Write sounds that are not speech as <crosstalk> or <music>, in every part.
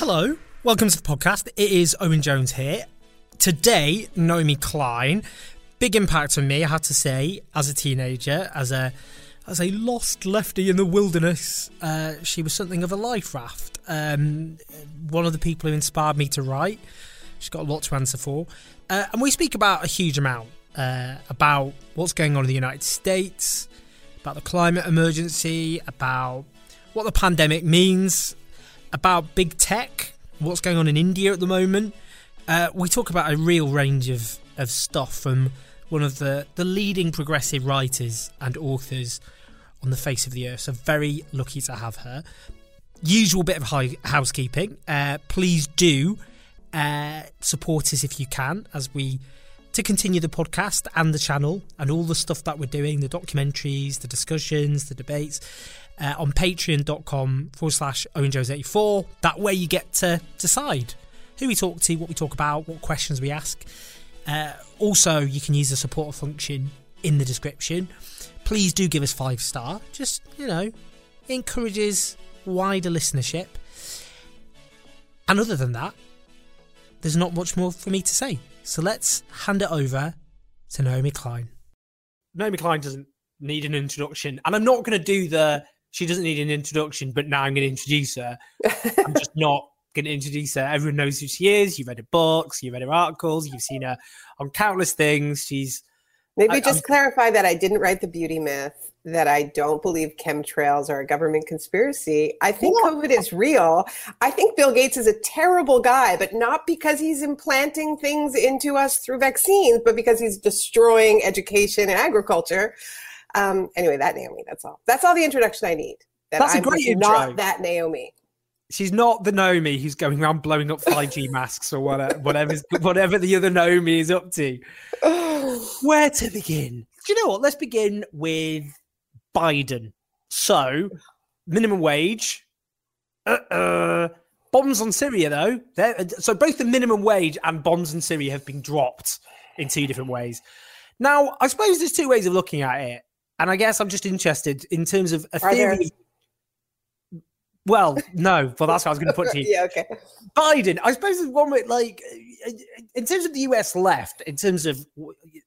Hello, welcome to the podcast. It is Owen Jones here. Today, Naomi Klein, big impact on me, I have to say, as a teenager, as a as a lost lefty in the wilderness. Uh, she was something of a life raft. Um, one of the people who inspired me to write. She's got a lot to answer for, uh, and we speak about a huge amount uh, about what's going on in the United States, about the climate emergency, about what the pandemic means about big tech, what's going on in India at the moment. Uh, we talk about a real range of, of stuff from one of the, the leading progressive writers and authors on the face of the earth. So, very lucky to have her. Usual bit of high housekeeping. Uh, please do uh, support us if you can as we to continue the podcast and the channel and all the stuff that we're doing the documentaries, the discussions, the debates uh, on patreon.com forward slash owenjones84. That way you get to decide who we talk to, what we talk about, what questions we ask. Uh, also, you can use the support function in the description. Please do give us five star. Just, you know, encourages wider listenership. And other than that, there's not much more for me to say. So let's hand it over to Naomi Klein. Naomi Klein doesn't need an introduction. And I'm not going to do the she doesn't need an introduction, but now I'm going to introduce her. <laughs> I'm just not going to introduce her. Everyone knows who she is. You've read her books, you've read her articles, you've seen her on countless things. She's maybe I, just I'm, clarify that I didn't write the beauty myth. That I don't believe chemtrails are a government conspiracy. I think what? COVID is real. I think Bill Gates is a terrible guy, but not because he's implanting things into us through vaccines, but because he's destroying education and agriculture. Um, anyway, that Naomi. That's all. That's all the introduction I need. That that's I'm a great intro. Not that Naomi. She's not the Naomi who's going around blowing up 5G <laughs> masks or whatever, whatever, whatever the other Naomi is up to. <sighs> Where to begin? Do you know what? Let's begin with Biden. So, minimum wage. Uh-uh. Bombs on Syria, though. They're, so both the minimum wage and bombs in Syria have been dropped in two different ways. Now, I suppose there's two ways of looking at it. And I guess I'm just interested in terms of a Are theory. There... Well, no, well, that's what I was going to put to you. <laughs> yeah, okay. Biden, I suppose is one way, like, in terms of the US left, in terms of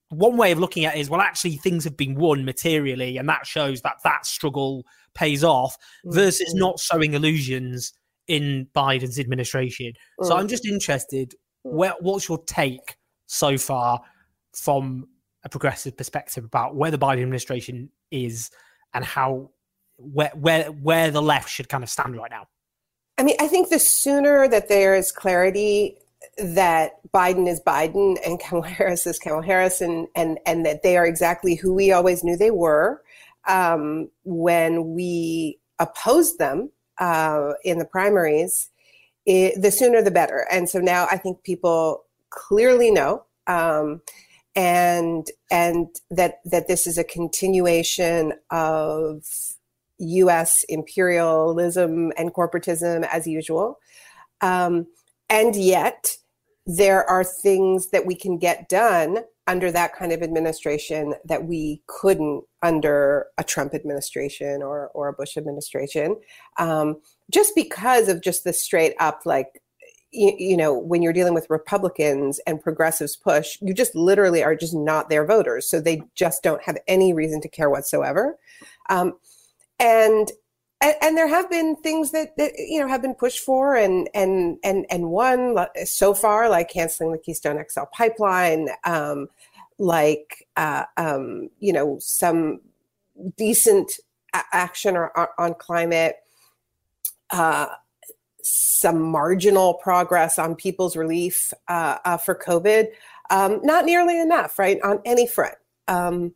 one way of looking at it is, well, actually, things have been won materially, and that shows that that struggle pays off versus mm-hmm. not sowing illusions in Biden's administration. Mm-hmm. So I'm just interested, where, what's your take so far from a progressive perspective about where the Biden administration is and how where where where the left should kind of stand right now. I mean, I think the sooner that there is clarity that Biden is Biden and <laughs> Kamala Harris is Kamala Harris, and and and that they are exactly who we always knew they were um, when we opposed them uh, in the primaries, it, the sooner the better. And so now I think people clearly know. Um, and and that that this is a continuation of U.S. imperialism and corporatism as usual, um, and yet there are things that we can get done under that kind of administration that we couldn't under a Trump administration or or a Bush administration, um, just because of just the straight up like you, you, know, when you're dealing with Republicans and progressives push, you just literally are just not their voters. So they just don't have any reason to care whatsoever. Um, and, and, there have been things that, that you know have been pushed for and and and and one so far like canceling the Keystone XL pipeline, um, like uh, um, you know some decent action or, or, on climate. Uh, some marginal progress on people's relief uh, uh, for COVID. Um, not nearly enough, right, on any front. Um,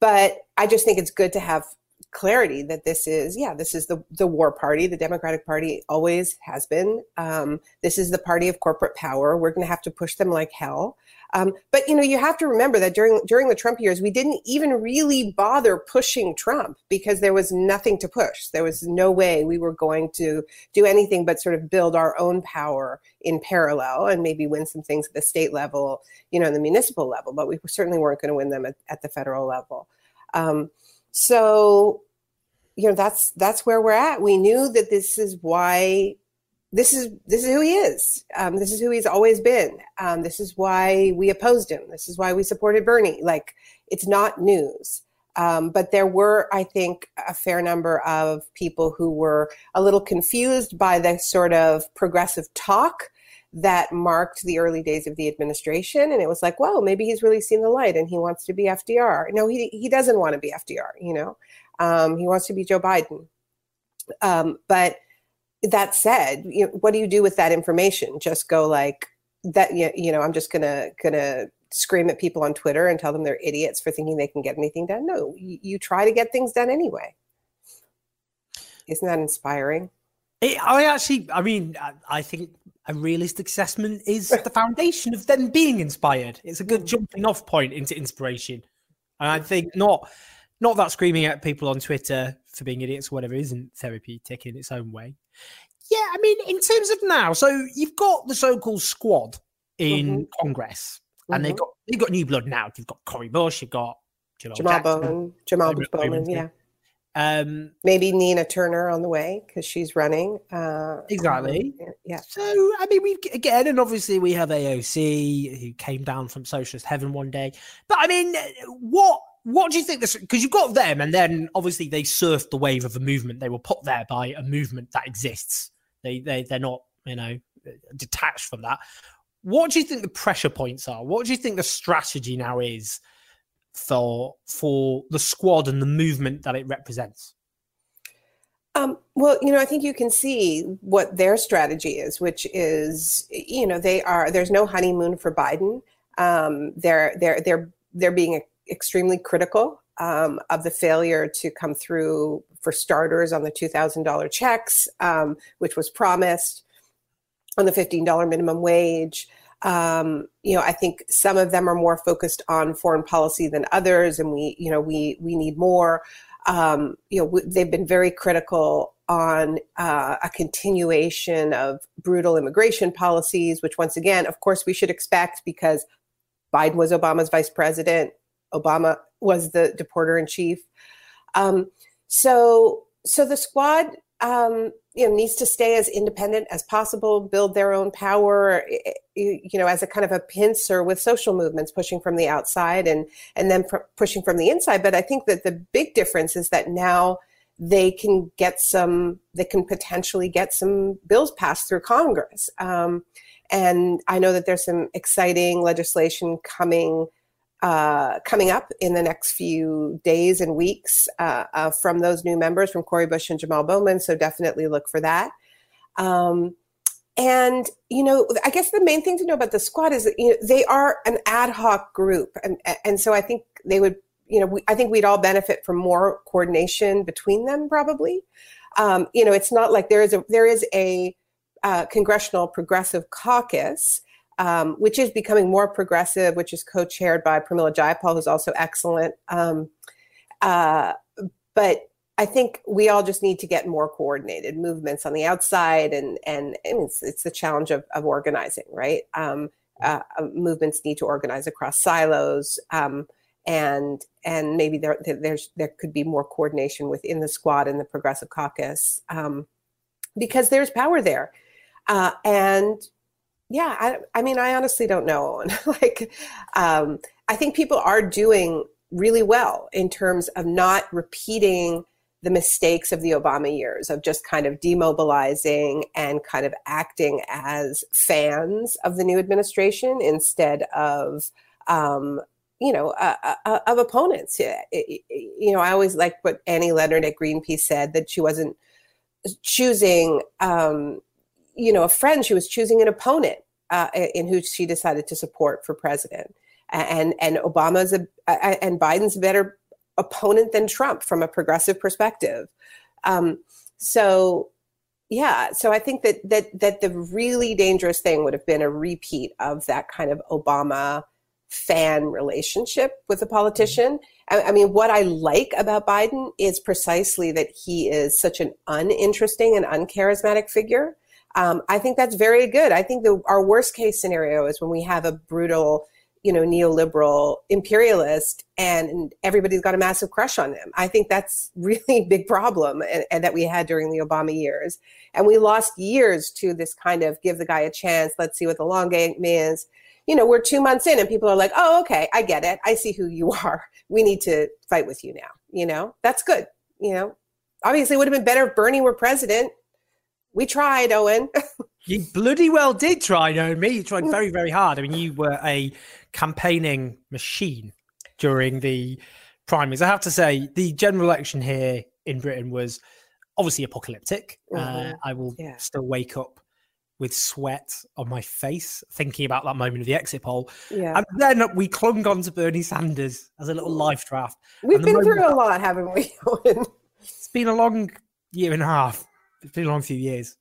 but I just think it's good to have clarity that this is, yeah, this is the, the war party. The Democratic Party always has been. Um, this is the party of corporate power. We're going to have to push them like hell. Um, but you know, you have to remember that during during the Trump years, we didn't even really bother pushing Trump because there was nothing to push. There was no way we were going to do anything but sort of build our own power in parallel and maybe win some things at the state level, you know, the municipal level. But we certainly weren't going to win them at, at the federal level. Um, so, you know, that's that's where we're at. We knew that this is why this is this is who he is. Um, this is who he's always been. Um, this is why we opposed him. This is why we supported Bernie. Like it's not news. Um, but there were, I think, a fair number of people who were a little confused by the sort of progressive talk that marked the early days of the administration. And it was like, well, maybe he's really seen the light and he wants to be FDR. No, he, he doesn't want to be FDR, you know, um, he wants to be Joe Biden. Um, but that said, you know, what do you do with that information? Just go like that, you know, I'm just going to scream at people on Twitter and tell them they're idiots for thinking they can get anything done. No, you, you try to get things done anyway. Isn't that inspiring? It, I actually, I mean, I, I think a realistic assessment is <laughs> the foundation of them being inspired. It's a good mm. jumping off point into inspiration. And I think not not that screaming at people on Twitter for being idiots or whatever isn't therapeutic in its own way. Yeah, I mean, in terms of now, so you've got the so-called squad in mm-hmm. Congress, and mm-hmm. they've got they've got new blood now. You've got Cori Bush, you've got Jamal, Jamal Bowman, Jamal Bowman, yeah. Um, Maybe Nina Turner on the way because she's running. Uh, exactly. Um, yeah. So I mean, we again, and obviously we have AOC who came down from socialist heaven one day. But I mean, what what do you think this? Because you've got them, and then obviously they surfed the wave of a movement. They were put there by a movement that exists. They they they're not you know detached from that. What do you think the pressure points are? What do you think the strategy now is? for for the squad and the movement that it represents? Um, well, you know, I think you can see what their strategy is, which is, you know, they are there's no honeymoon for Biden. Um, they're they're they're they're being extremely critical um, of the failure to come through for starters on the two thousand dollar checks, um, which was promised, on the fifteen dollar minimum wage. Um, you know, I think some of them are more focused on foreign policy than others, and we, you know, we we need more. Um, you know, w- they've been very critical on uh, a continuation of brutal immigration policies, which, once again, of course, we should expect because Biden was Obama's vice president, Obama was the deporter in chief. Um, so, so the squad um, you know needs to stay as independent as possible build their own power you know as a kind of a pincer with social movements pushing from the outside and and then pr- pushing from the inside but i think that the big difference is that now they can get some they can potentially get some bills passed through congress um, and i know that there's some exciting legislation coming uh, coming up in the next few days and weeks uh, uh, from those new members, from Cori Bush and Jamal Bowman. So definitely look for that. Um, and you know, I guess the main thing to know about the squad is that you know they are an ad hoc group, and and so I think they would, you know, we, I think we'd all benefit from more coordination between them, probably. Um, you know, it's not like there is a there is a uh, congressional progressive caucus um, which is becoming more progressive, which is co-chaired by Pramila Jayapal, who's also excellent. Um, uh, but I think we all just need to get more coordinated movements on the outside, and and, and it's, it's the challenge of, of organizing, right? Um, uh, uh movements need to organize across silos, um, and and maybe there there's there could be more coordination within the squad and the Progressive Caucus um, because there's power there, uh, and yeah, I, I mean, I honestly don't know. <laughs> like, um, I think people are doing really well in terms of not repeating the mistakes of the Obama years of just kind of demobilizing and kind of acting as fans of the new administration instead of, um, you know, uh, uh, of opponents. You know, I always like what Annie Leonard at Greenpeace said that she wasn't choosing. Um, you know, a friend, she was choosing an opponent uh, in who she decided to support for president. And and Obama's a and Biden's a better opponent than Trump from a progressive perspective. Um, so yeah, so I think that that that the really dangerous thing would have been a repeat of that kind of Obama fan relationship with a politician. I, I, mean, what I like about Biden is precisely that he is such an uninteresting and uncharismatic figure. Um, I think that's very good. I think the, our worst case scenario is when we have a brutal you know, neoliberal imperialist and everybody's got a massive crush on him. I think that's <laughs> really a big problem and, and, that we had during the Obama years. And we lost years to this kind of give the guy a chance, let's see what the long game is. You know, we're two months in and people are like, oh, okay, I get it. I see who you <laughs> are. We need to fight with you now. You know, that's good. You know, obviously it would have been better if Bernie were president. We tried, Owen. <laughs> you bloody well did try, Naomi. You tried very, very hard. I mean, you were a campaigning machine during the primaries. I have to say, the general election here in Britain was obviously apocalyptic. Mm-hmm. Uh, I will yeah. still wake up with sweat on my face thinking about that moment of the exit poll. Yeah. And then we clung on to Bernie Sanders as a little life draft. We've been through a lot, haven't we? <laughs> Owen? It's been a long year and a half. It's been a long few years.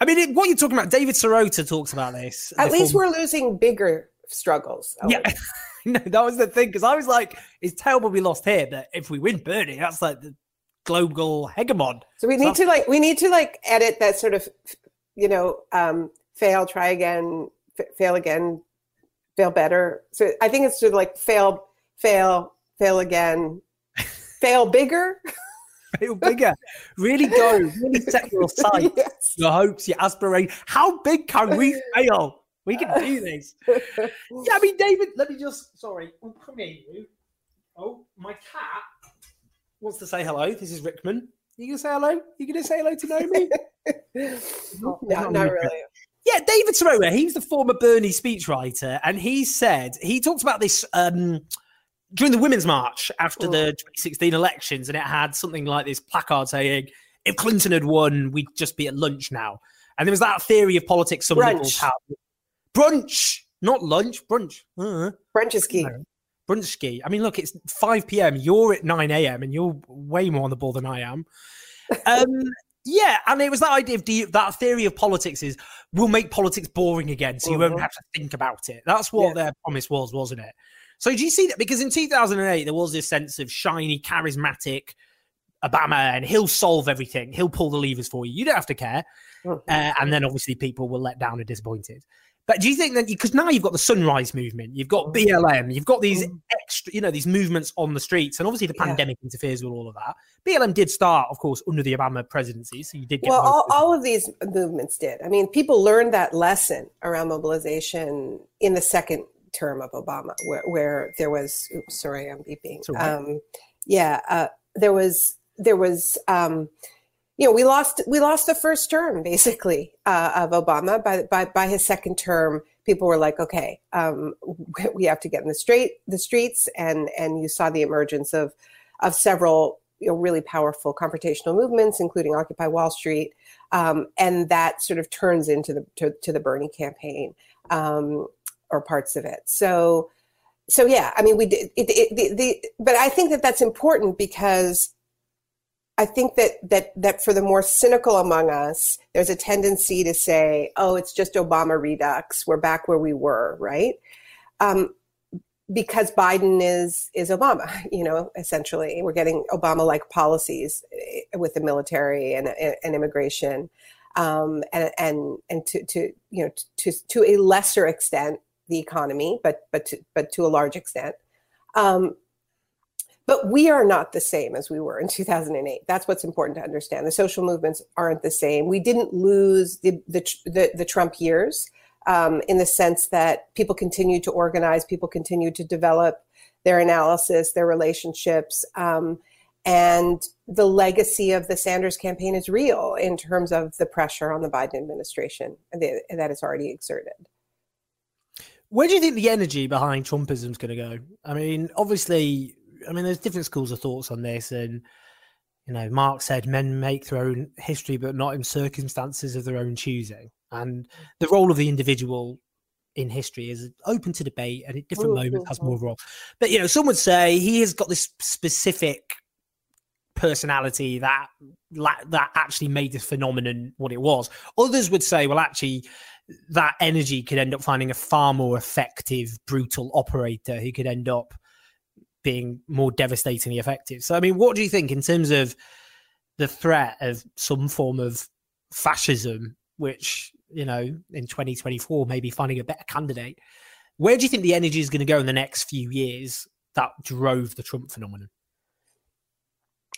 I mean, what you're talking about, David Sirota talks about this. At least form- we're losing bigger struggles. Yeah. <laughs> no, that was the thing because I was like, it's terrible we lost here, but if we win Bernie, that's like the global hegemon. So we need so to like we need to like edit that sort of you know um, fail, try again, f- fail again, fail better. So I think it's sort of like fail, fail, fail again, <laughs> fail bigger. <laughs> fail bigger. Really go. Really set your <laughs> sights, yes. your hopes, your aspirations. How big can we fail? We can do this. yeah, I mean, David, let me just, sorry, oh, come here, you. Oh, my cat wants to say hello. This is Rickman. You gonna say hello? You gonna say hello to Naomi? <laughs> no, not, not really. Yeah, David Sirota, he's the former Bernie speechwriter, and he said he talked about this um, during the Women's March after oh. the 2016 elections, and it had something like this placard saying, "If Clinton had won, we'd just be at lunch now." And there was that theory of politics some Brunch. have, brunch, not lunch, brunch. Uh, brunch is key. brunch ski. I mean, look, it's 5 p.m. You're at 9 a.m. and you're way more on the ball than I am. <laughs> Um, yeah, and it was that idea of the, that theory of politics is we'll make politics boring again, so you uh-huh. won't have to think about it. That's what yeah. their promise was, wasn't it? So do you see that? Because in 2008 there was this sense of shiny, charismatic Obama, and he'll solve everything. He'll pull the levers for you. You don't have to care. Uh-huh. Uh, and then obviously people were let down and disappointed. But do you think that because now you've got the sunrise movement, you've got BLM, you've got these mm. extra, you know, these movements on the streets, and obviously the pandemic yeah. interferes with all of that. BLM did start, of course, under the Obama presidency, so you did get well. All, all, of these movements did. I mean, people learned that lesson around mobilization in the second term of Obama, where, where there was. Oops, sorry, I'm beeping. Um, yeah, uh, there was there was. Um, you know, we lost we lost the first term basically uh, of Obama. By, by by his second term, people were like, okay, um, <laughs> we have to get in the straight the streets, and and you saw the emergence of of several you know really powerful confrontational movements, including Occupy Wall Street, um, and that sort of turns into the to, to the Bernie campaign um, or parts of it. So. So yeah, I mean, we did it, it, the, the, but I think that that's important because I think that that that for the more cynical among us, there's a tendency to say, "Oh, it's just Obama redux. We're back where we were," right? Um, because Biden is is Obama, <laughs> you know. Essentially, we're getting Obama-like policies eh, with the military and and immigration, um, and and and to to you know to to a lesser extent the economy, but but to, but to a large extent. Um, but we are not the same as we were in 2008. That's what's important to understand. The social movements aren't the same. We didn't lose the, the, the, the Trump years um, in the sense that people continued to organize, people continued to develop their analysis, their relationships. Um, and the legacy of the Sanders campaign is real in terms of the pressure on the Biden administration that is already exerted. Where do you think the energy behind Trumpism is going to go? I mean, obviously, I mean, there's different schools of thoughts on this, and you know, Marx said men make their own history, but not in circumstances of their own choosing. And the role of the individual in history is open to debate and at different mm-hmm. moments has more of a role. But you know, some would say he has got this specific personality that that actually made this phenomenon what it was. Others would say, well, actually, that energy could end up finding a far more effective, brutal operator who could end up being more devastatingly effective. So, I mean, what do you think in terms of the threat of some form of fascism, which, you know, in 2024, maybe finding a better candidate? Where do you think the energy is going to go in the next few years that drove the Trump phenomenon?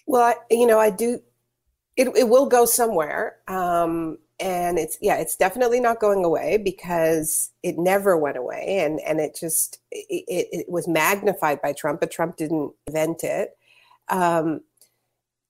Well, I, you know, I do. It, it will go somewhere, um, and it's yeah, it's definitely not going away because it never went away, and and it just it, it, was magnified by Trump, but Trump didn't invent it. Um,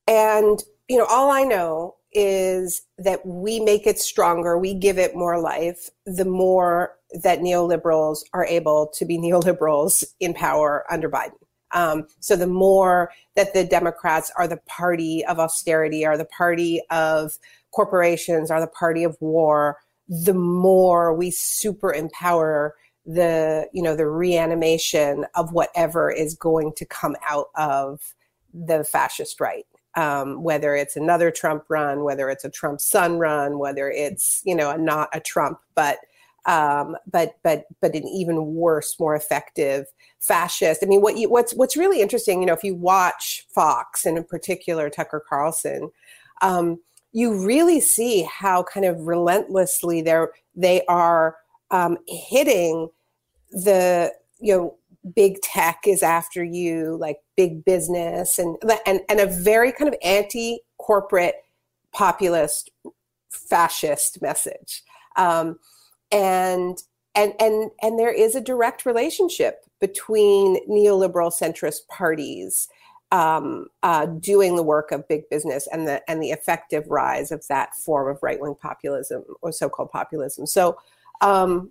and you know, all I know is that we make it stronger, we give it more life, the more that neoliberals are able to be <laughs> neoliberals in power under Biden. Um, so the more that the Democrats are the party of austerity, are the party of corporations, are the party of war, the more we super empower the you know the reanimation of whatever is going to come out of the fascist right um, whether it's another Trump run, whether it's a Trump son run, whether it's you know a, not a Trump, but um, but but but an even worse, more effective fascist. I mean, what you, what's what's really interesting, you know, if you watch Fox and in particular Tucker Carlson, um, you really see how kind of relentlessly they're they are um, hitting the you know big tech is after you, like big business, and and and a very kind of anti corporate populist fascist message. Um, and and and and there is a direct relationship between neoliberal centrist parties um, uh, doing the work of big business and the and the effective rise of that form of right wing populism or so called populism. So um,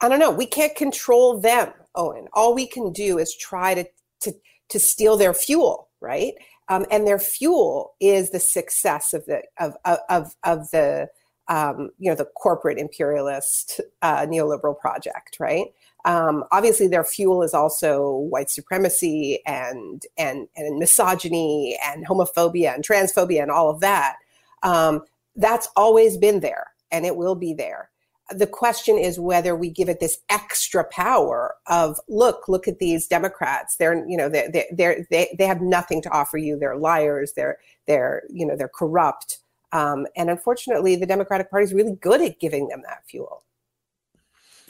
I don't know. We can't control them, Owen. All we can do is try to to to steal their fuel, right? Um, and their fuel is the success of the of of of the um, you know, the corporate imperialist uh, neoliberal project, right? Um, obviously, their fuel is also white supremacy and and and misogyny and homophobia and transphobia and all of that. Um, that's always been there, and it will be there. The question is whether we give it this extra power of look, look at these Democrats. They're you know they they they they have nothing to offer you. They're liars. They're they're you know they're corrupt. Um, and unfortunately, the Democratic Party is really good at giving them that fuel.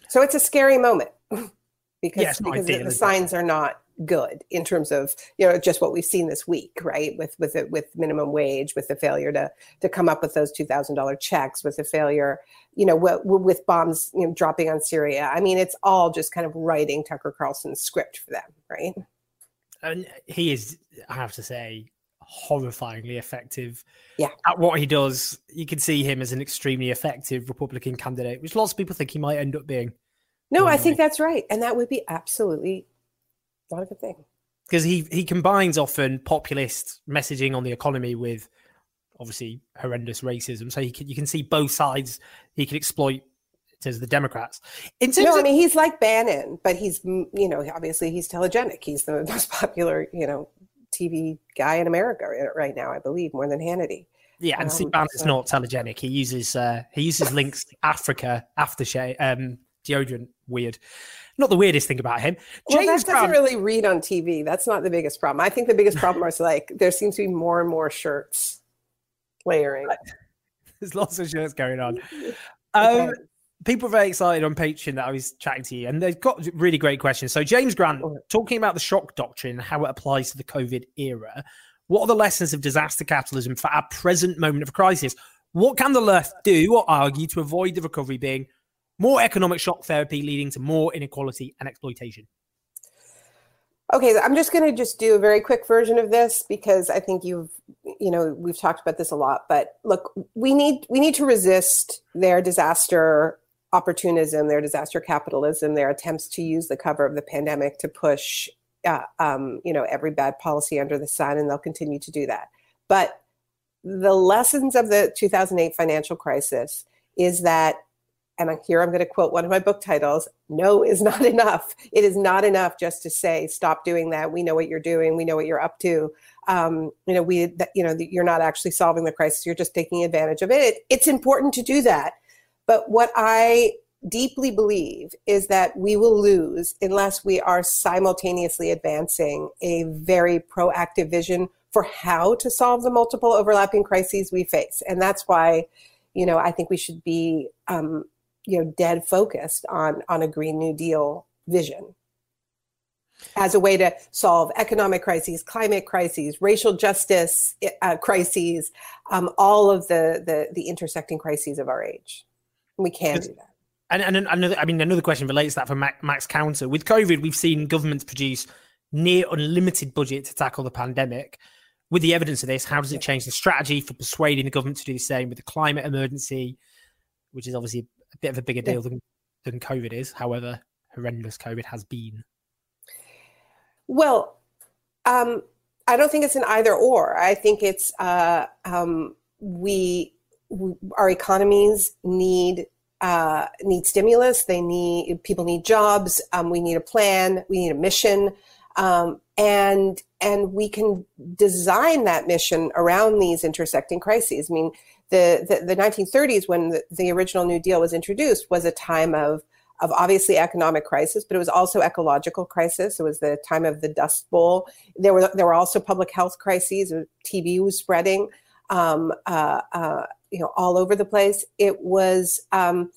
So it's a scary moment <laughs> because, yes, because the, the signs are not good in terms of you know just what we've seen this week right with with it with minimum wage with the failure to to come up with those $2000 checks with the failure you know with, with bombs you know dropping on syria i mean it's all just kind of writing tucker carlson's script for them right and he is i have to say horrifyingly effective yeah. at what he does. You can see him as an extremely effective Republican candidate, which lots of people think he might end up being. No, I think that's right. And that would be absolutely not a good thing. Because he, he combines often populist messaging on the economy with obviously horrendous racism. So he can, you can see both sides he can exploit as the Democrats. In terms no, of- I mean he's like Bannon, but he's you know obviously he's telegenic. He's the <laughs> most popular you know TV guy in America right now, I believe, more than Hannity. Yeah, and um, Steve Bannon is so. not telegenic. He uses uh, he uses Lynx Africa aftershave um, deodorant. Weird. Not the weirdest thing about him. Well, James that doesn't really read on TV. That's not the biggest problem. I think the biggest problem is like there seems to be more and more shirts layering. <laughs> There's lots of shirts going on. <laughs> Um, okay people are very excited on Patreon that I was chatting to you, and they've got really great questions. So, James Grant, talking about the shock doctrine, and how it applies to the COVID era, what are the lessons of disaster capitalism for our present moment of crisis? What can the left do or argue to avoid the recovery being more economic shock therapy leading to more inequality and exploitation? Okay, I'm just going to just do a very quick version of this because I think you've, you know, we've talked about this a lot. But look, we need we need to resist their disaster opportunism, their disaster capitalism, their attempts to use the cover of the pandemic to push, uh, um, you know, every bad policy under the sun, and they'll continue to do that. But the lessons of the 2008 financial crisis is that and here I'm going to quote one of my book titles no is not <laughs> enough. It is not enough just to say, stop doing that. We know what you're doing. We know what you're up to. Um, you know, we, that, you know, you're not actually solving the crisis. You're just taking advantage of it. It's important to do that. But what I deeply believe is that we will lose unless we are simultaneously advancing a very proactive vision for how to solve the multiple overlapping crises we face. And that's why, you know, I think we should be, um, you know, dead focused on on a Green New Deal vision as a way to solve economic crises, climate crises, racial justice uh, crises, um, all of the, the the intersecting crises of our age. We can do that. And, and another, I mean, another question relates to that from Max Counter. With COVID, we've seen governments produce near unlimited budget to tackle the pandemic. With the evidence of this, how does it change the strategy for persuading the government to do the same with the climate emergency, which is obviously a bit of a bigger deal than, than COVID is, however horrendous COVID has been? Well, um, I don't think it's an either or. I think it's uh, um, we, we, our economies need uh, need stimulus. They need people need jobs. Um, we need a plan. We need a mission, um, and and we can design that mission around these intersecting crises. I mean, the the, the 1930s when the, the original New Deal was introduced was a time of of obviously economic crisis, but it was also ecological crisis. It was the time of the Dust Bowl. There were there were also public health crises. TB was spreading. Um, uh, uh, you know all over the place. It was um,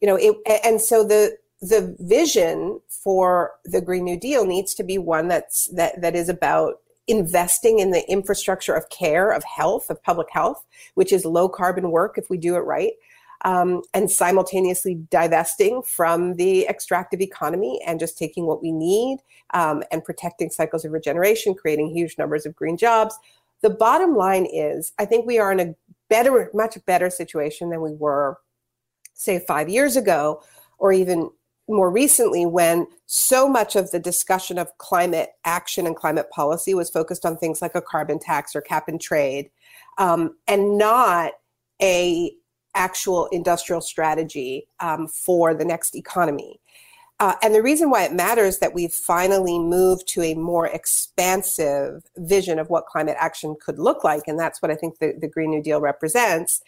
you know it, and so the the vision for the Green New Deal needs to be one that's that that is about investing in the infrastructure of care, of health, of public health, which is low carbon work if we do it right. Um, and simultaneously divesting from the extractive economy and just taking what we need um, and protecting cycles of regeneration, creating huge numbers of green jobs. The bottom line is, I think we are in a better, much better situation than we were, say, five years ago, or even more recently when so much of the discussion of climate action and climate policy was focused on things like a carbon tax or cap and trade um, and not a actual industrial strategy um, for the next economy. Uh, and the reason why it matters that we've finally moved to a more expansive vision of what climate action could look like, and that's what I think the, the Green New Deal represents,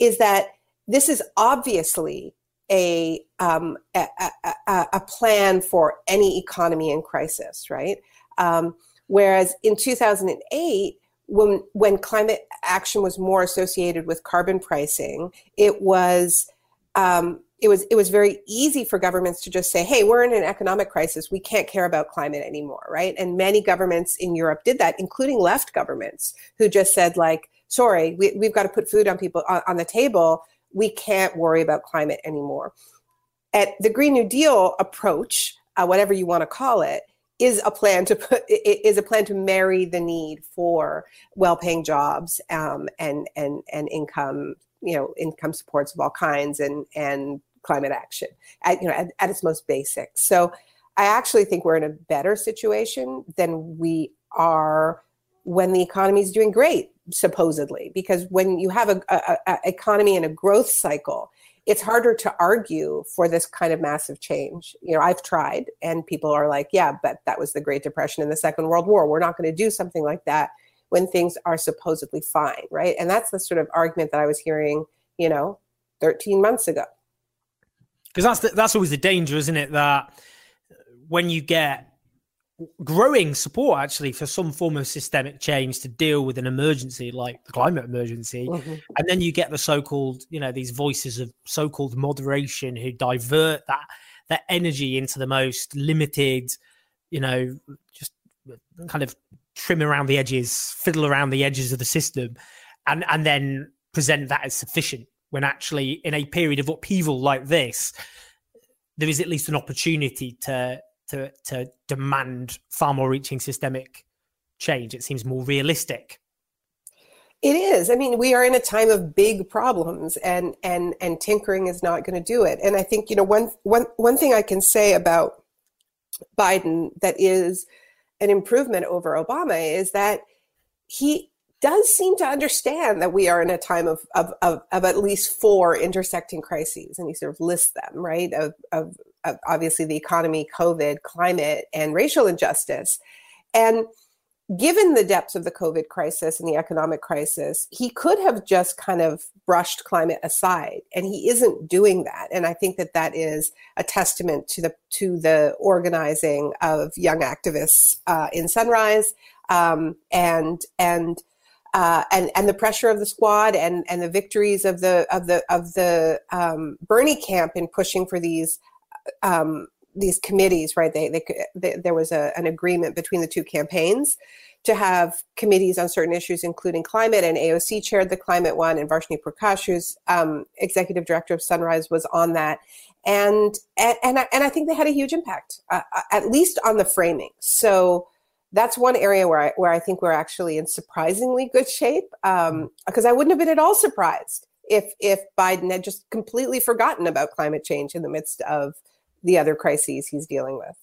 is that this is obviously a, um, a, a, a, plan for any economy in crisis, right? Um, whereas in 2008, when, when climate action was more associated with carbon pricing, it was um, it was it was very easy for governments to just say, "Hey, we're in an economic crisis. We can't care about climate anymore," right? And many governments in Europe did that, including left governments who just said, "Like, sorry, we, we've got to put food on people on, on the table. We can't worry about climate anymore." At the Green New Deal approach, uh, whatever you want to call it, is a plan to put is a plan to marry the need for well-paying jobs um, and and and income you know income supports of all kinds and and climate action at you know at, at its most basic. So I actually think we're in a better situation than we are when the economy is doing great supposedly because when you have a, a, a, economy in a growth cycle it's harder to argue for this kind of massive change. You know i've tried and people are like yeah but that was the great depression and the second world war. We're not going to do something like that when things are supposedly fine right? And that's the sort of argument that i was hearing you know 13 months ago. Because that's the, that's always the danger, isn't it? That when you get growing support actually for some form of systemic change to deal with an emergency like the climate emergency mm-hmm. and then you get the so-called you know these voices of so-called moderation who divert that that energy into the most limited you know just kind of trim around the edges fiddle around the edges of the system and and then present that as sufficient when actually in a period of upheaval like this, there is at least an opportunity to to to demand far more reaching systemic change. It seems more realistic. It is. I mean, we are in a time of big problems, and and and tinkering is not going to do it. And I think you know one one one thing I can say about Biden that is an improvement over Obama is that he does seem to understand that we are in a time of, of, of, of, at least four intersecting crises. And he sort of lists them, right? Of, of, obviously the economy, COVID, climate, and racial injustice. And given the depths of the COVID crisis and the economic crisis, he could have just kind of brushed climate aside, and he isn't doing that. And I think that that is a testament to the to the organizing of young activists uh, in Sunrise, um, and and uh, and and the pressure of the squad and and the victories of the of the of the um, Bernie camp in pushing for these um, these committees. Right, they, they, they there was a, an agreement between the two campaigns to have committees on certain issues, including climate. And AOC chaired the climate one, and Varshini Prakash, who's um, executive director of Sunrise, was on that. And and and I, and I think they had a huge impact, uh, uh at least on the framing. So that's one area where I where I think we're actually in surprisingly good shape. Um, because I wouldn't have been at all surprised if if Biden had just completely forgotten about climate change in the midst of the other crises he's dealing with.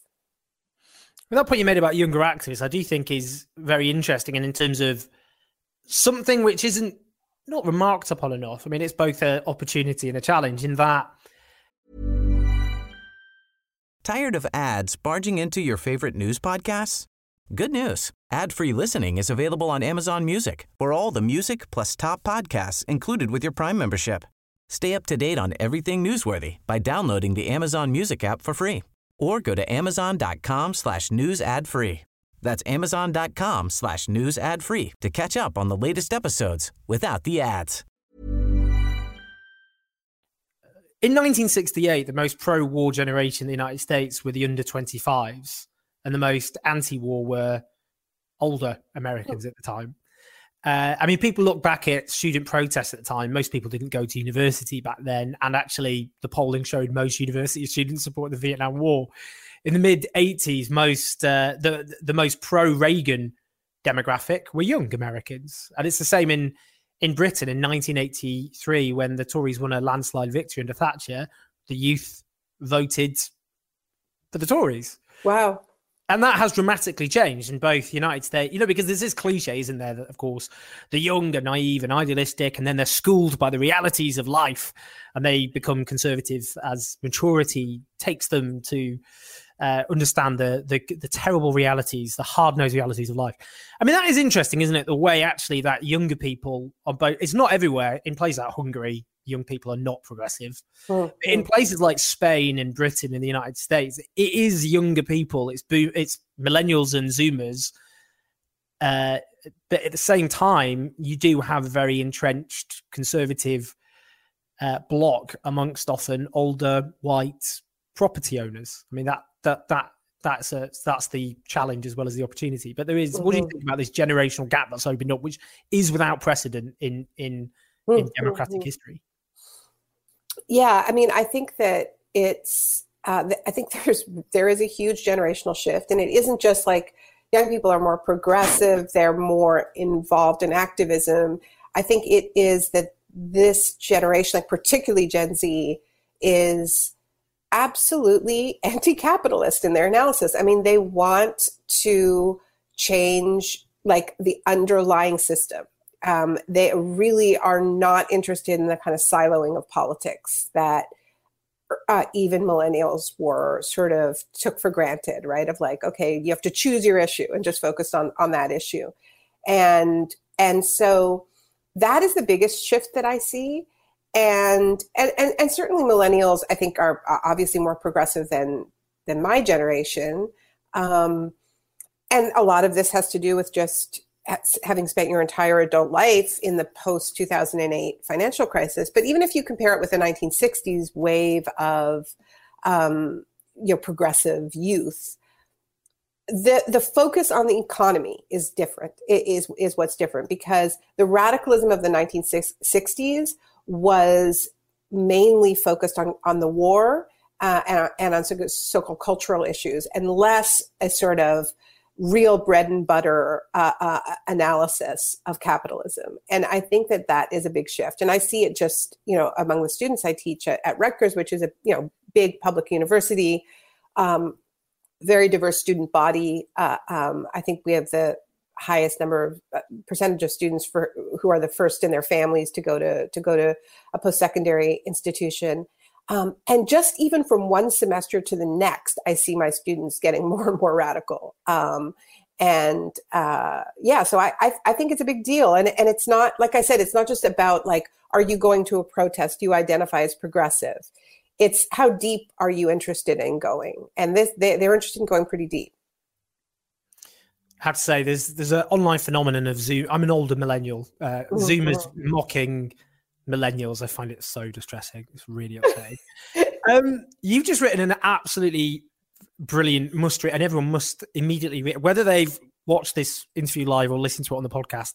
Well, that point you made about younger activists, I do think is very interesting, and in terms of something which isn't not remarked upon enough. I mean, it's both an opportunity and a challenge in that. Tired of ads barging into your favorite news podcasts? Good news. Ad-free listening is available on Amazon Music for all the music plus top podcasts included with your Prime membership. Stay up to date on everything newsworthy by downloading the Amazon Music app for free or go to amazon.com slash news ad free. That's amazon.com slash news ad free to catch up on the latest episodes without the ads. In 1968, the most pro-war generation in the United States were the under 25s and the most anti-war were older Americans at the time. Uh, I mean, people look back at student protests at the time. Most people didn't go to university back then, and actually, the polling showed most university students support the Vietnam War. In the mid '80s, most uh, the the most pro Reagan demographic were young Americans, and it's the same in in Britain in 1983 when the Tories won a landslide victory under Thatcher. The youth voted for the Tories. Wow and that has dramatically changed in both United States, you know, because there's this cliche, isn't there, that of course the young are naive and idealistic, and then they're schooled by the realities of life, and they become conservative as maturity takes them to uh, understand the, the, the terrible realities, the hard nosed realities of life. I mean, that is interesting, isn't it? The way actually that younger people are both. It's not everywhere in places like Hungary, young people are not progressive. Mm-hmm. In places like Spain and Britain and the United States, it is younger people. It's bo- it's millennials and Zoomers. Uh, but at the same time, you do have a very entrenched conservative uh, block amongst often older white property owners. I mean that that that that's a that's the challenge as well as the opportunity. But there is, mm-hmm. what do you mm-hmm. think about this generational gap that's opened up, which is without precedent in in in mm-hmm. democratic history? Yeah, I mean, I think that it's. Uh, I think <laughs> there's there is a huge generational shift, and it isn't just like young people are more progressive; they're more involved in activism. I think it is that this generation, like particularly Gen Z, is absolutely <laughs> anti-capitalist in their analysis. I mean, they want to change like the underlying system um, they really are not interested in the kind of siloing of politics that uh, even millennials were sort of took for granted, right? Of like, okay, you have to choose your issue and just focus on on that issue, and and so that is the biggest shift that I see. And and and, and certainly millennials, I think, are obviously more progressive than than my generation. Um, and a lot of this has to do with just having spent your entire adult life in the post 2008 financial crisis. But even if you compare it with the 1960s wave of um, you know progressive youth, the the focus on the economy is different. Is is what's different because the radicalism of the 1960s was mainly focused on on the war uh, and, and on so-called cultural issues, and less a sort of real bread and butter uh, uh, analysis of capitalism. And I think that that is a big shift. And I see it just, you know, among the students I teach at, at Rutgers, which is a, you know, big public university, um, very diverse student body. Uh, um, I think we have the highest number of uh, percentage of students for who are the first in their families to go to to go to a post secondary institution. Um, and just even from one semester to the next, I see my students getting <laughs> more and more radical. Um, and uh, yeah, so I, I, I think it's a big deal, and and it's not like I said, it's not just about like, are you going to a protest? Do You identify as progressive. It's how deep are you interested in going, and this they, they're interested in going pretty deep. I have to say, there's there's an online phenomenon of Zoom. I'm an older millennial. Uh, mm-hmm. Zoom is mocking millennials. I find it so distressing. It's really <laughs> upsetting. um, you've just written an absolutely brilliant must read, and everyone must immediately read, whether they've watched this interview live or listened to it on the podcast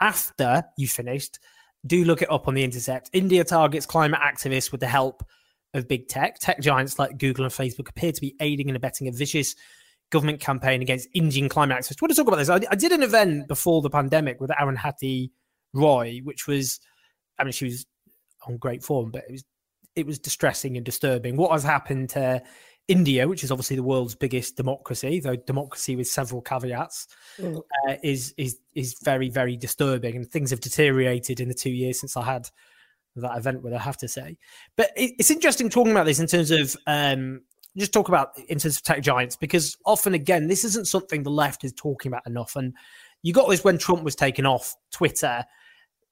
after you finished. Do look it up on the Intercept. India targets climate activists with the help of big tech. Tech giants like Google and Facebook appear to be aiding and abetting a vicious government campaign against Indian climate activists. I want to talk about this. I, I did an event before the pandemic with Arundhati Roy, which was, I mean, she was on great form, but it was it was distressing and disturbing. What has happened to India, which is obviously the world's biggest democracy, though democracy with several caveats, mm. uh, is is is very very disturbing, and things have deteriorated in the two years since I had that event with. I have to say, but it, it's interesting talking about this in terms of um, just talk about in terms of tech giants because often again this isn't something the left is talking about enough, and you got this when Trump was taken off Twitter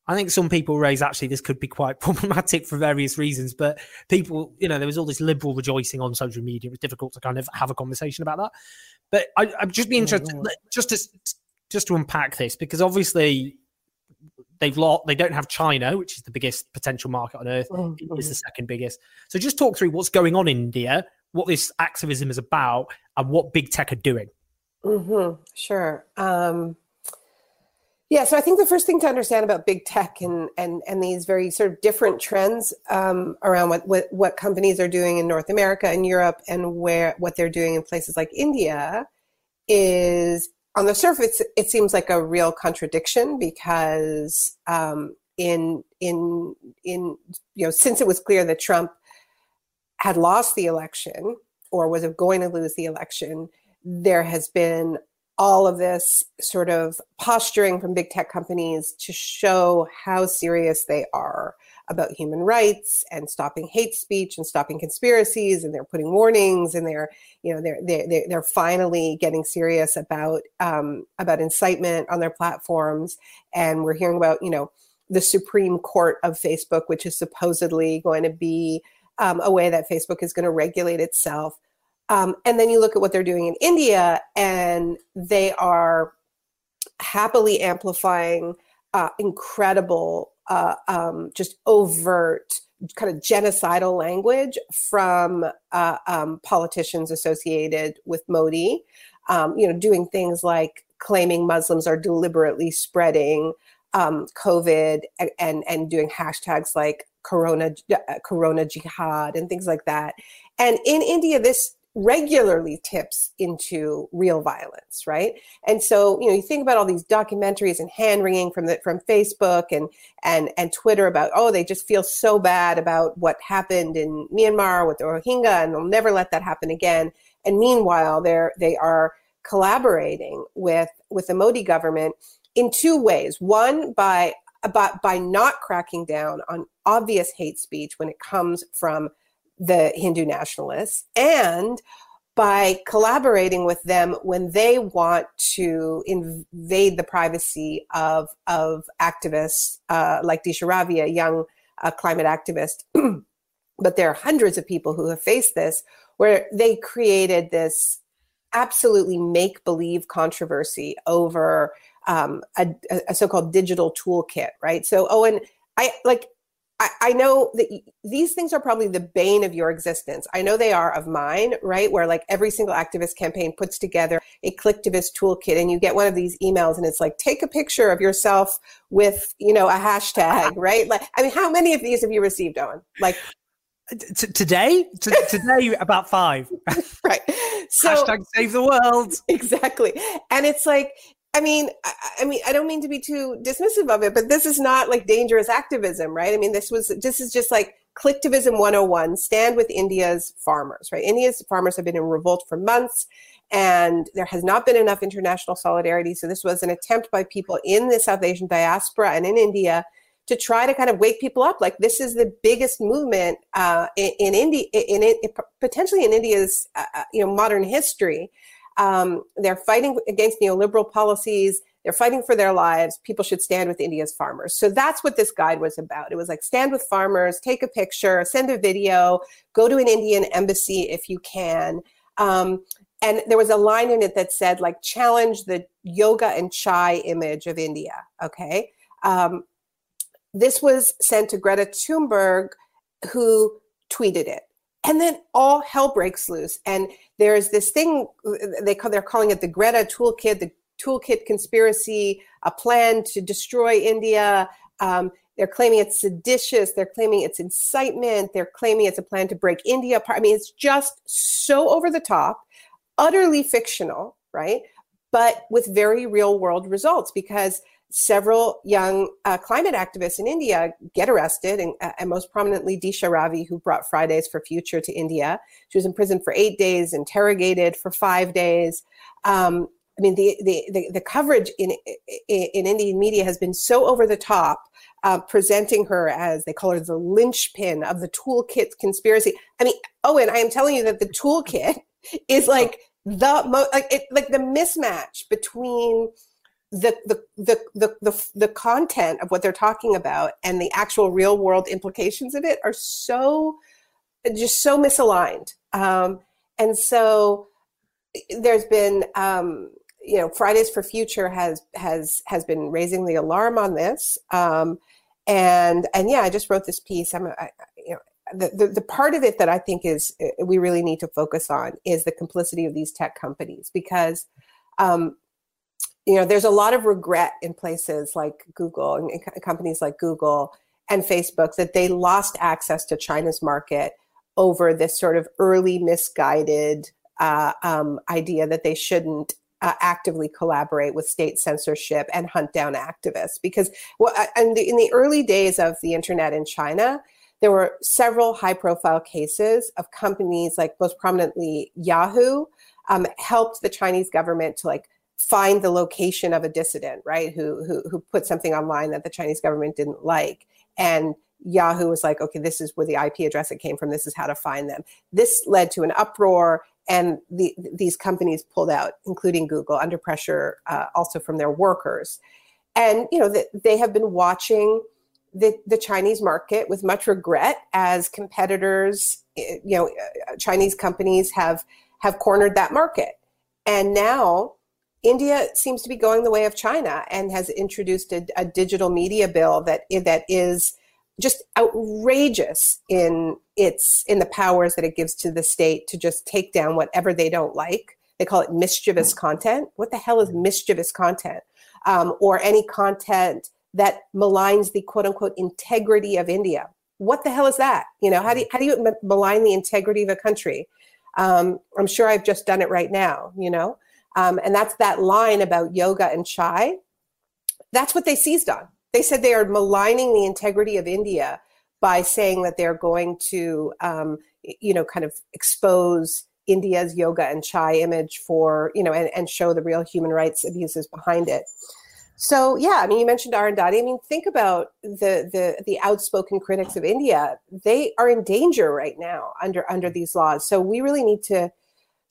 I think some people raise actually this could be quite <laughs> problematic for various reasons, but people, you know, there was all this liberal rejoicing on social media. It was difficult to kind of have a conversation about that. But I, would just be interested, just to just to unpack this, because obviously they've lost, they don't have China, which is the biggest potential market on earth. Mm-hmm. It's the second biggest. So just talk through what's going on in India, what this activism is about, and what big tech are doing. Mm-hmm. Sure. Um, yeah, so I think the first thing to understand about big tech and and and these very sort of different trends um, around what, what what companies are doing in North America and Europe and where what they're doing in places like India is on the surface it seems like a real contradiction because um, in in in you know since it was clear that Trump had lost the election or was going to lose the election, there has been all of this sort of posturing from big tech companies to show how serious they are about human rights and stopping hate speech and stopping conspiracies and they're putting warnings and they're you know they're they're, they're finally getting serious about um, about incitement on their platforms. And we're hearing about you know the supreme court of facebook which is supposedly going to be um, a way that facebook is going to regulate itself um, and then you look at what they're doing in India, and they are happily amplifying uh, incredible, uh, um, just overt, kind of genocidal language from uh, um, politicians associated with Modi. Um, you know, doing things like claiming Muslims are deliberately spreading um, COVID and, and and doing hashtags like Corona uh, Corona Jihad and things like that. And in India, this regularly tips into real violence right? And so you know you think about all these documentaries and hand wringing from the from facebook and and and twitter about oh they just feel so bad about what happened in myanmar with the rohingya and they'll never let that happen again. And meanwhile they're they are collaborating with with the modi government in two ways. One by about by not cracking down on obvious hate speech when it comes from the Hindu nationalists and by collaborating with them when they want to invade the privacy of, of activists uh, like Disha Ravi, a young uh, climate activist. <clears throat> but there are hundreds of people who have faced this where they created this absolutely make believe controversy over um, a, a so-called digital toolkit, right? So, oh, and I like I, I know that these things are probably the bane of your existence. I know they are of mine, right? Where like every single activist campaign puts together a Clicktivist toolkit and you get one of these emails and it's like, take a picture of yourself with, you know, a hashtag, right? Like, I mean, how many of these have you received, Owen? Like, uh, T- today, T- today <laughs> about five. <laughs> right. So hashtag save the world. <laughs> Exactly. And it's like I mean, I, I, mean, I don't mean to be too dismissive of it, but this is not like dangerous activism, right? I mean, this was this is just like clicktivism 101. Stand with India's farmers, right? India's farmers have been in revolt for months, and there has not been enough international solidarity. So this was an attempt by people in the South Asian diaspora and in India to try to kind of wake people up. Like this is the biggest movement uh, in, in India, in, in, potentially in India's uh, uh, you know modern history. Um, they're fighting against neoliberal policies. They're fighting for their lives. People should stand with India's farmers. So that's what this guide was about. It was like stand with farmers, take a picture, send a video, go to an Indian embassy if you can. Um, and there was a line in it that said like challenge the yoga and chai image of india okay um, this was sent to greta thunberg who tweeted it and then all hell breaks loose. And there's this thing they call they're calling it the greta toolkit the toolkit conspiracy a plan to destroy india. Um, they're claiming it's seditious. They're claiming it's incitement. They're claiming it's a plan to break india apart. I mean it's just so over the top utterly fictional, right? But with very real world results because several young uh, climate activists in India get arrested, and, uh, and, most prominently Disha Ravi, who brought Fridays for Future to India. She was in prison for eight days, interrogated for five days. Um, I mean, the, the, the, the, coverage in, in, in Indian media has been so over the top, uh, presenting her as they call her the linchpin of the toolkit conspiracy. I mean, Owen, I am telling you that the toolkit is like the mo- like like the mismatch between the, the the the the content of what they're talking about and the actual real world implications of it are so just so misaligned. Um, and so there's been um, you know fridays for future has has has been raising the alarm on this. Um, and and yeah i just wrote this piece. I'm I, you know the, the, the, part of it that I think is uh, we really need to focus on is the complicity of these tech companies because um, you know there's a lot of regret in places like Google and, companies like Google and Facebook that they lost access to China's market over this sort of early misguided uh, um, idea that they shouldn't uh, actively collaborate with state censorship and hunt down activists. Because well, in the, in the early days of the internet in China there were several high profile cases of companies like most prominently Yahoo um, helped the Chinese government to like find the location of a dissident, right? Who, who, who put something online that the Chinese government didn't like. And Yahoo was like, okay, this is where the IP address it came from. This is how to find them. This led to an uproar, and the, these companies pulled out, including Google, under pressure uh, also from their workers. And you know the, they have been watching the, the Chinese market with much regret as competitors, eh, you know, uh, Chinese companies have have cornered that market. And now India seems to be going the way of China and has introduced a, a digital media bill that that is just outrageous in its in the powers that it gives to the state to just take down whatever they don't like. They call it mischievous content. What the hell is mischievous content? Um, or any content that maligns the quote unquote integrity of India. What the hell is that? You know, how do you, how do you malign the integrity of a country? Um, I'm sure I've just done it right now, you know? Um, and that's that line about yoga and chai. That's what they seized on. They said they are maligning the integrity of India by saying that they're going to, um, you know, kind of expose India's yoga and chai image for, you know, and, and show the real human rights abuses behind it. So yeah, I mean, you mentioned Arundhati. I mean, think about the the the outspoken critics of India. They are in danger right now under under these laws. So we really need to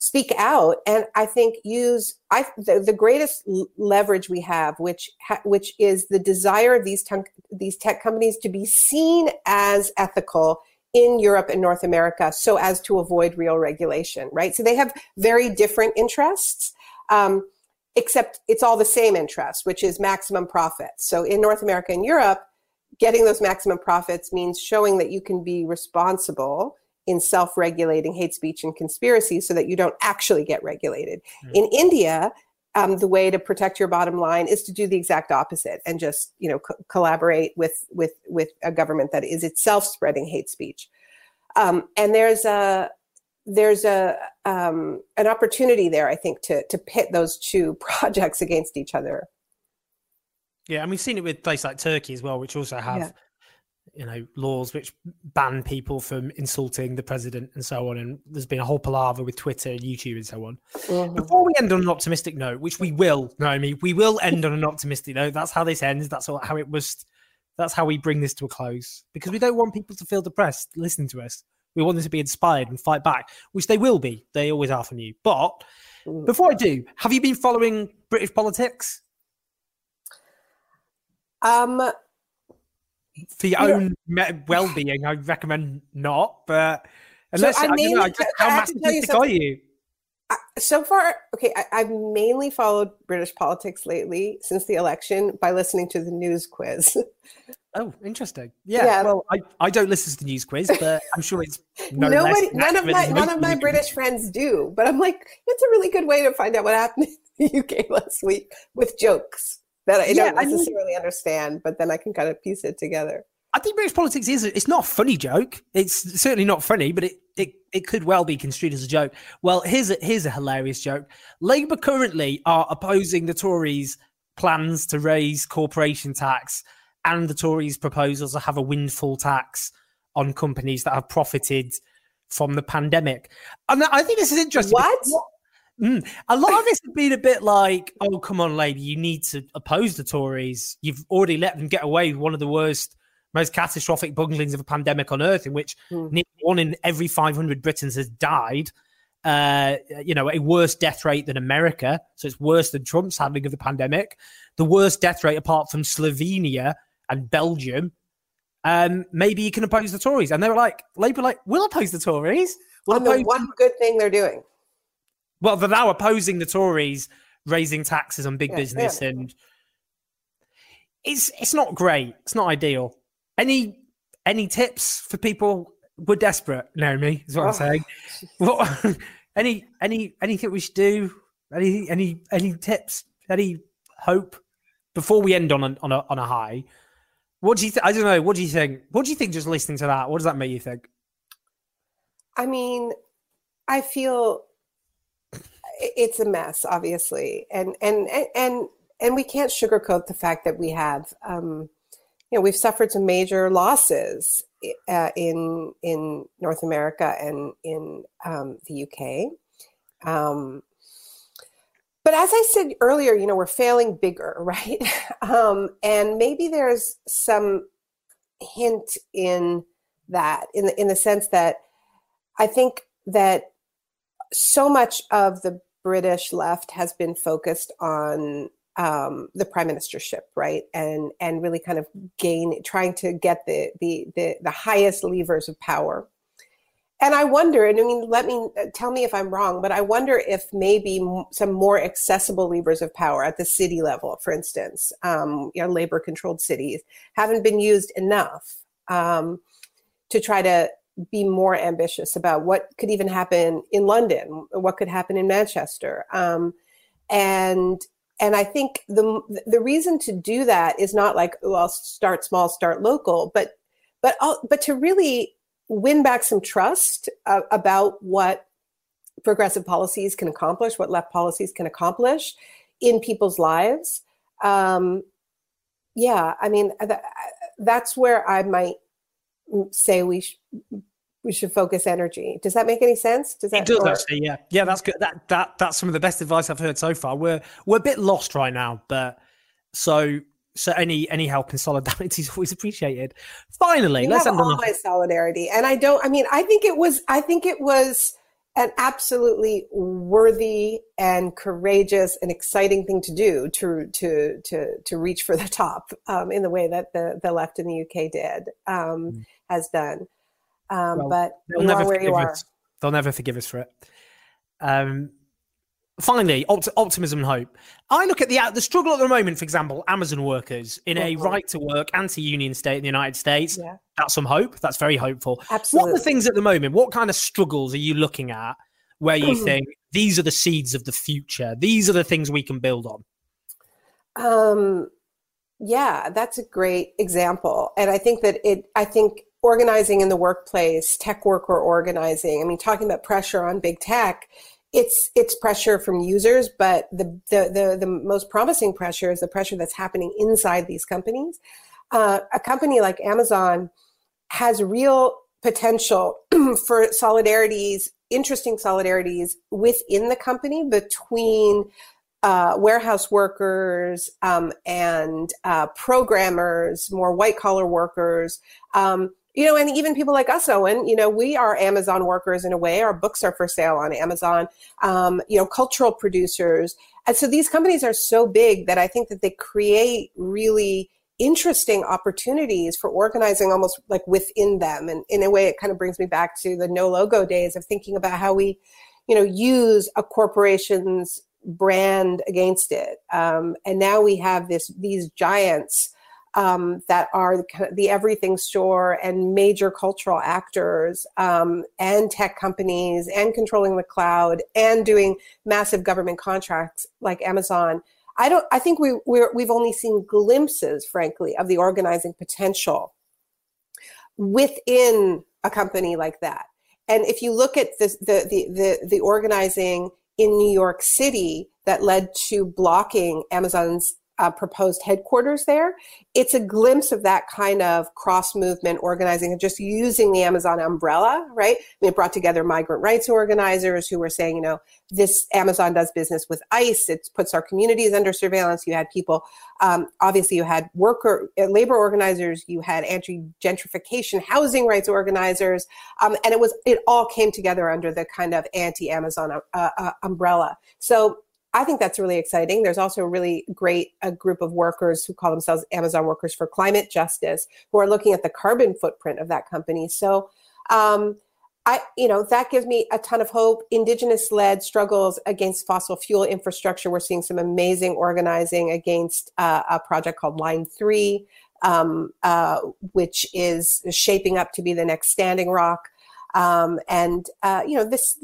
speak out, and I think use I the, the greatest leverage we have, which ha, which is the desire of these tech, these tech companies to be seen as ethical in Europe and North America, so as to avoid real regulation. Right. So they have very different interests. Um, except it's all the same interest, which is maximum profits. So in North America and Europe, getting those maximum profits means showing that you can be responsible in self regulating hate speech and conspiracy so that you don't actually get regulated. Mm. In India, um, the way to protect your bottom line is to do the exact opposite and just you know co- collaborate with with with a government that is itself spreading hate speech um, and there's a there's a um, an opportunity there, I think, to to pit those two <laughs> projects against each other. Yeah, and we've seen it with places like Turkey as well, which also have, you know, laws which ban people from insulting the president and so on. And there's been a whole palaver with Twitter and YouTube and so on. Mm-hmm. Before we end on an optimistic note, which we will, Naomi, we will end on an optimistic note. That's how this ends. That's how it was. That's how we bring this to a close because we don't want people to feel depressed listening to us. We want them to be inspired and fight back, which they will be. They always are from you. But mm. before I do, have you been following British politics? Um, for your yeah. own well-being, I recommend not. But unless so I, I mainly, know, just, how masochistic are you? so far, okay, I, have mainly followed British politics lately since the election by listening to the news quiz. <laughs> Oh, interesting. Yeah. yeah. Well, I, I don't listen to the news quiz, but I'm sure it's no nobody. none of my none of my British friends do, but I'm like, it's a really good way to find out what happened <laughs> in the UK last week with jokes that I yeah, don't necessarily I mean, understand, but then I can kind of piece it together. I think British politics is it's not a funny joke. It's certainly not funny, but it, it, it could well be construed as a joke. Well, here's a here's a hilarious joke. Labour currently are opposing the Tories' plans to raise corporation tax and the Tories' proposals to have a windfall tax on companies that have profited from the pandemic. And I think this is interesting. What? Mm. A lot of this has been a bit like, oh, come on, lady, you need to oppose the Tories. You've already let them get away with one of the worst, most catastrophic bunglings of a pandemic on earth, in which mm. one in every 500 Britons has died. Uh, you know, a worse death rate than America. So it's worse than Trump's handling of the pandemic. The worst death rate apart from Slovenia and Belgium. Um, maybe you can oppose the Tories. And they were like, Labour, like, we'll oppose the Tories. We'll oppose the one good thing they're doing. Well, they're now opposing the Tories raising taxes on big yeah, business, yeah. and it's it's not great. It's not ideal. Any any tips for people? We're desperate, Naomi. Is what oh, I'm saying. What, <laughs> any any anything we should do? Any any any tips? Any hope before we end on a, on a on a high? What do you? Th- I don't know. What do you think? What do you think? Just listening to that, what does that make you think? I mean, I feel it's a mess, obviously, and and and and we can't sugarcoat the fact that we have, um, you know, we've suffered some major losses uh, in in North America and in um, the UK. Um, but as I said earlier, you know, we're failing bigger, <laughs> right? um, and maybe there's some hint in that, in the in the sense that I think that so much of the British left has been focused on um, the prime ministership, right, and and really kind of gain, trying to get the the the, the highest levers of power. And I wonder, and I mean, let me uh, tell me if I'm wrong, but I wonder if maybe some more accessible levers of power at the city level, for instance, um, you know, labor-controlled cities, haven't been used enough um, to try to be more ambitious about what could even happen in London, what could happen in Manchester, um, and and I think the the reason to do that is not like well start small, start local, but but but to really win back some trust uh, about what progressive policies can accomplish, what left policies can accomplish in people's lives. Um, yeah, I mean that, that's where I might say we sh- we should focus energy. Does that make any sense? Does that? It does or- actually. Yeah, yeah. That's good. That that that's some of the best advice I've heard so far. We're we're a bit lost right now, but so so any any help and solidarity is always appreciated. Finally, you let's have end all on my solidarity, and I don't. I mean, I think it was. I think it was an absolutely worthy and courageous and exciting thing to do to to to to reach for the top um, in the way that the the left in the UK did um, mm. Has done. Um, well, but you are where you are. They'll never forgive us for it. Um, finally, opt- optimism and hope. I look at the the struggle at the moment. For example, Amazon workers in a uh-huh. right to work anti-union state in the United States. Yeah. That's some hope. That's very hopeful. Absolutely. What are the things at the moment? What kind of struggles are you looking at where you <clears throat> think these are the seeds of the future? These are the things we can build on. Um, yeah, that's a great example, and I think that it. I think organizing in the workplace, tech worker organizing. I mean, talking about pressure on big tech, it's it's pressure from users, but the the the, the most promising pressure is the pressure that's happening inside these companies. uh, a company like Amazon has real potential <clears throat> for solidarities, interesting solidarities within the company between uh, warehouse workers um, and uh, programmers, more white collar workers. Um, you know, and even people like us, Owen, you know, we are Amazon workers in a way. Our books are for sale on Amazon, um, you know, cultural producers. And so these companies are so big that I think that they create really interesting opportunities for organizing almost like within them. And in a way, it kind of brings me back to the no logo days of thinking about how we, you know, use a corporation's brand against it. Um, and now we have this these giants um, that are the everything store and major cultural actors um, and tech companies and controlling the cloud and doing massive government contracts like Amazon I don't. I think we we we've only seen glimpses, frankly, of the organizing potential within a company like that. And if you look at the the the the, the organizing in New York City that led to blocking Amazon's uh, proposed headquarters there. It's a glimpse of that kind of cross movement organizing and just using the Amazon umbrella, right? I mean, it brought together migrant rights organizers who were saying, you know, this Amazon does business with ICE. It puts our communities under surveillance. You had people, um, obviously, you had worker, uh, labor organizers, you had anti gentrification housing rights organizers, um, and it was it all came together under the kind of anti Amazon uh, uh, umbrella. So I think that's really exciting. There's also a really great a group of workers who call themselves Amazon Workers for Climate Justice, who are looking at the carbon footprint of that company. So, um, I, you know, that gives me a ton of hope. Indigenous-led struggles against fossil fuel infrastructure. We're seeing some amazing organizing against uh, a project called Line Three, um, uh, which is shaping up to be the next Standing Rock. Um, and uh, you know this,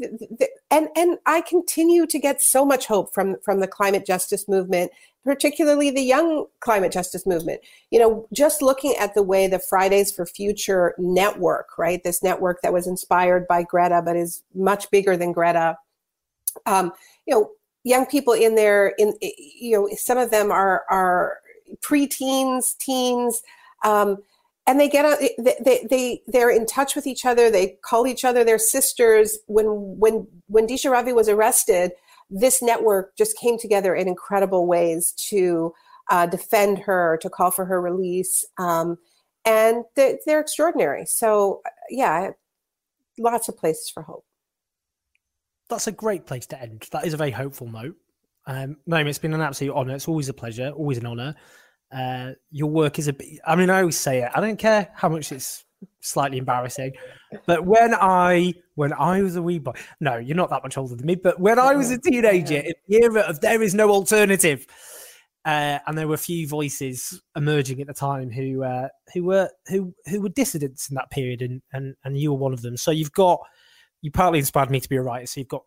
and and I continue to get so much hope from from the climate justice movement, particularly the young climate justice movement. You know, just looking at the way the Fridays for Future network, right? This network that was inspired by Greta, but is much bigger than Greta. Um, you know, young people in there, in you know, some of them are are preteens, teens. Um, and they get a, they, they they're in touch with each other. They call each other their sisters. When when when disha ravi was arrested this network just came together in incredible ways to uh, defend her to call for her release. Um, and they're, they're extraordinary. So yeah lots of places for hope. That's a great place to end. That is a very hopeful note um, Naomi, it's been an absolute honor. It's always a pleasure, always an honor. Uh, your work is a bit, I mean, I always say it, I don't care how much it's slightly embarrassing, but when I, when I was a wee boy, no, you're not that much older than me, but when I was a teenager <laughs> in the era of there is no alternative, uh, and there were a few voices emerging at the time who uh, who were who who were dissidents in that period, and and and you were one of them. So you've got you partly inspired me to be a writer. So you've got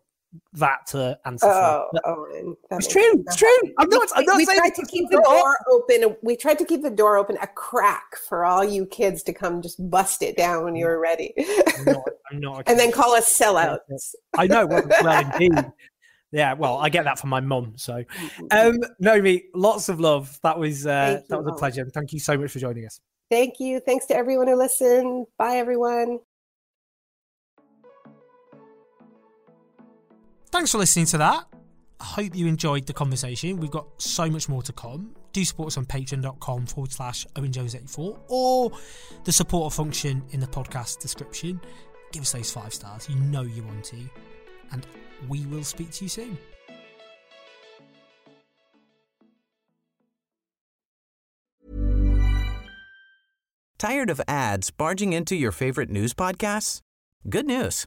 that to answer oh. Oh, it's true. It's true. I'm not. I'm not we saying tried to keep the door open. We tried to keep the door open a crack for all you kids to come just bust it down when you were ready. I'm not. <laughs> I'm not and then call us sellouts. <laughs> I know. Well, well <laughs> indeed. Yeah, well, I get that from my mum. So, um, Naomi, lots of love. That was uh, that was a pleasure. Thank you so much for joining us. Thank you. Thanks to everyone who listened. Bye, everyone. Thanks for listening to that. I hope you enjoyed the conversation. We've got so much more to come. Do support us on patreon.com forward slash Owen Jones 84 or the support function in the podcast description. Give us those five stars. You know you want to. And we will speak to you soon. Tired of ads barging into your favorite news podcasts? Good news.